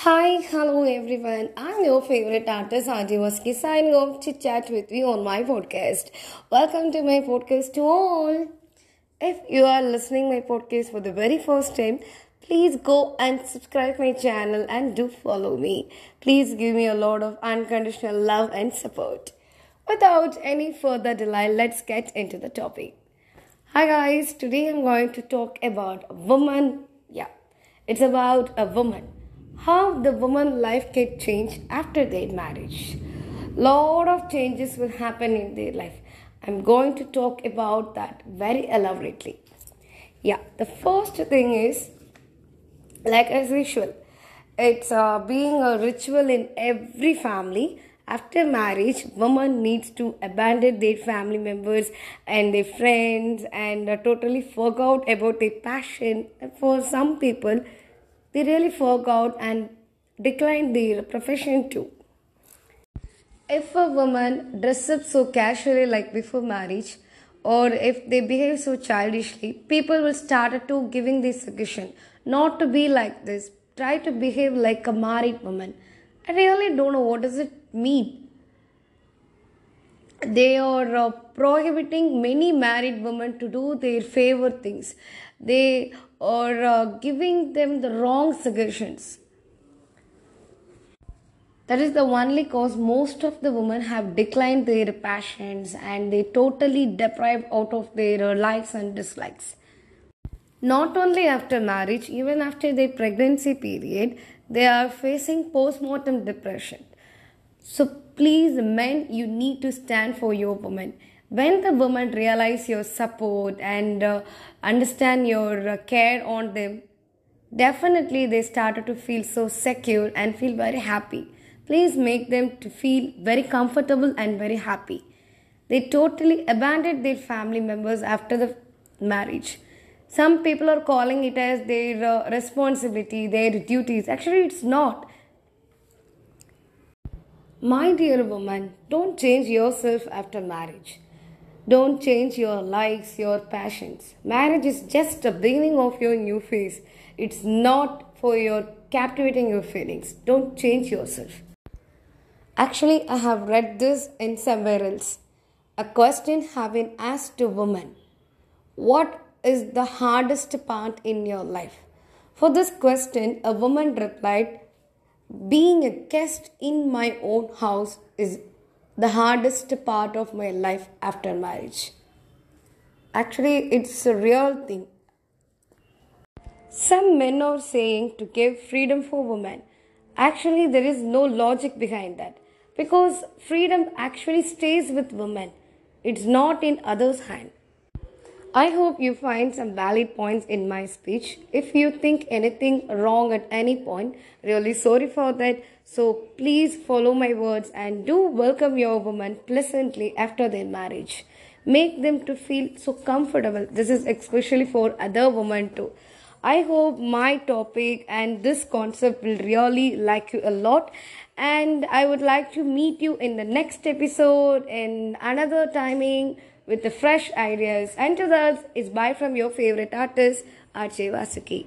Hi, hello everyone. I'm your favorite artist Auntie Waski signing off to chat with you on my podcast. Welcome to my podcast to all. If you are listening my podcast for the very first time, please go and subscribe my channel and do follow me. Please give me a lot of unconditional love and support. Without any further delay, let's get into the topic. Hi guys, today I'm going to talk about a woman. Yeah, it's about a woman how the woman life can change after their marriage. Lot of changes will happen in their life. I'm going to talk about that very elaborately. Yeah the first thing is like as usual it's uh, being a ritual in every family. After marriage woman needs to abandon their family members and their friends and uh, totally forget about their passion for some people they really forgot and declined their profession too. If a woman dresses so casually like before marriage, or if they behave so childishly, people will start to giving this suggestion not to be like this. Try to behave like a married woman. I really don't know what does it mean. They are uh, prohibiting many married women to do their favorite things. They or uh, giving them the wrong suggestions. That is the only cause most of the women have declined their passions and they totally deprived out of their uh, likes and dislikes. Not only after marriage, even after their pregnancy period, they are facing postpartum depression. So please, men, you need to stand for your woman when the woman realize your support and uh, understand your uh, care on them definitely they started to feel so secure and feel very happy. Please make them to feel very comfortable and very happy. They totally abandoned their family members after the marriage. Some people are calling it as their uh, responsibility their duties. Actually it's not. My dear woman don't change yourself after marriage don't change your likes, your passions. Marriage is just the beginning of your new phase. It's not for your captivating your feelings. Don't change yourself. Actually, I have read this in somewhere else. A question have been asked to women. What is the hardest part in your life? For this question, a woman replied, Being a guest in my own house is the hardest part of my life after marriage. Actually, it's a real thing. Some men are saying to give freedom for women. Actually, there is no logic behind that because freedom actually stays with women, it's not in others' hand. I hope you find some valid points in my speech. If you think anything wrong at any point, really sorry for that. So please follow my words and do welcome your woman pleasantly after their marriage. Make them to feel so comfortable. This is especially for other women too. I hope my topic and this concept will really like you a lot. And I would like to meet you in the next episode in another timing with the fresh ideas. Until it's bye from your favorite artist, Archie Vasuki.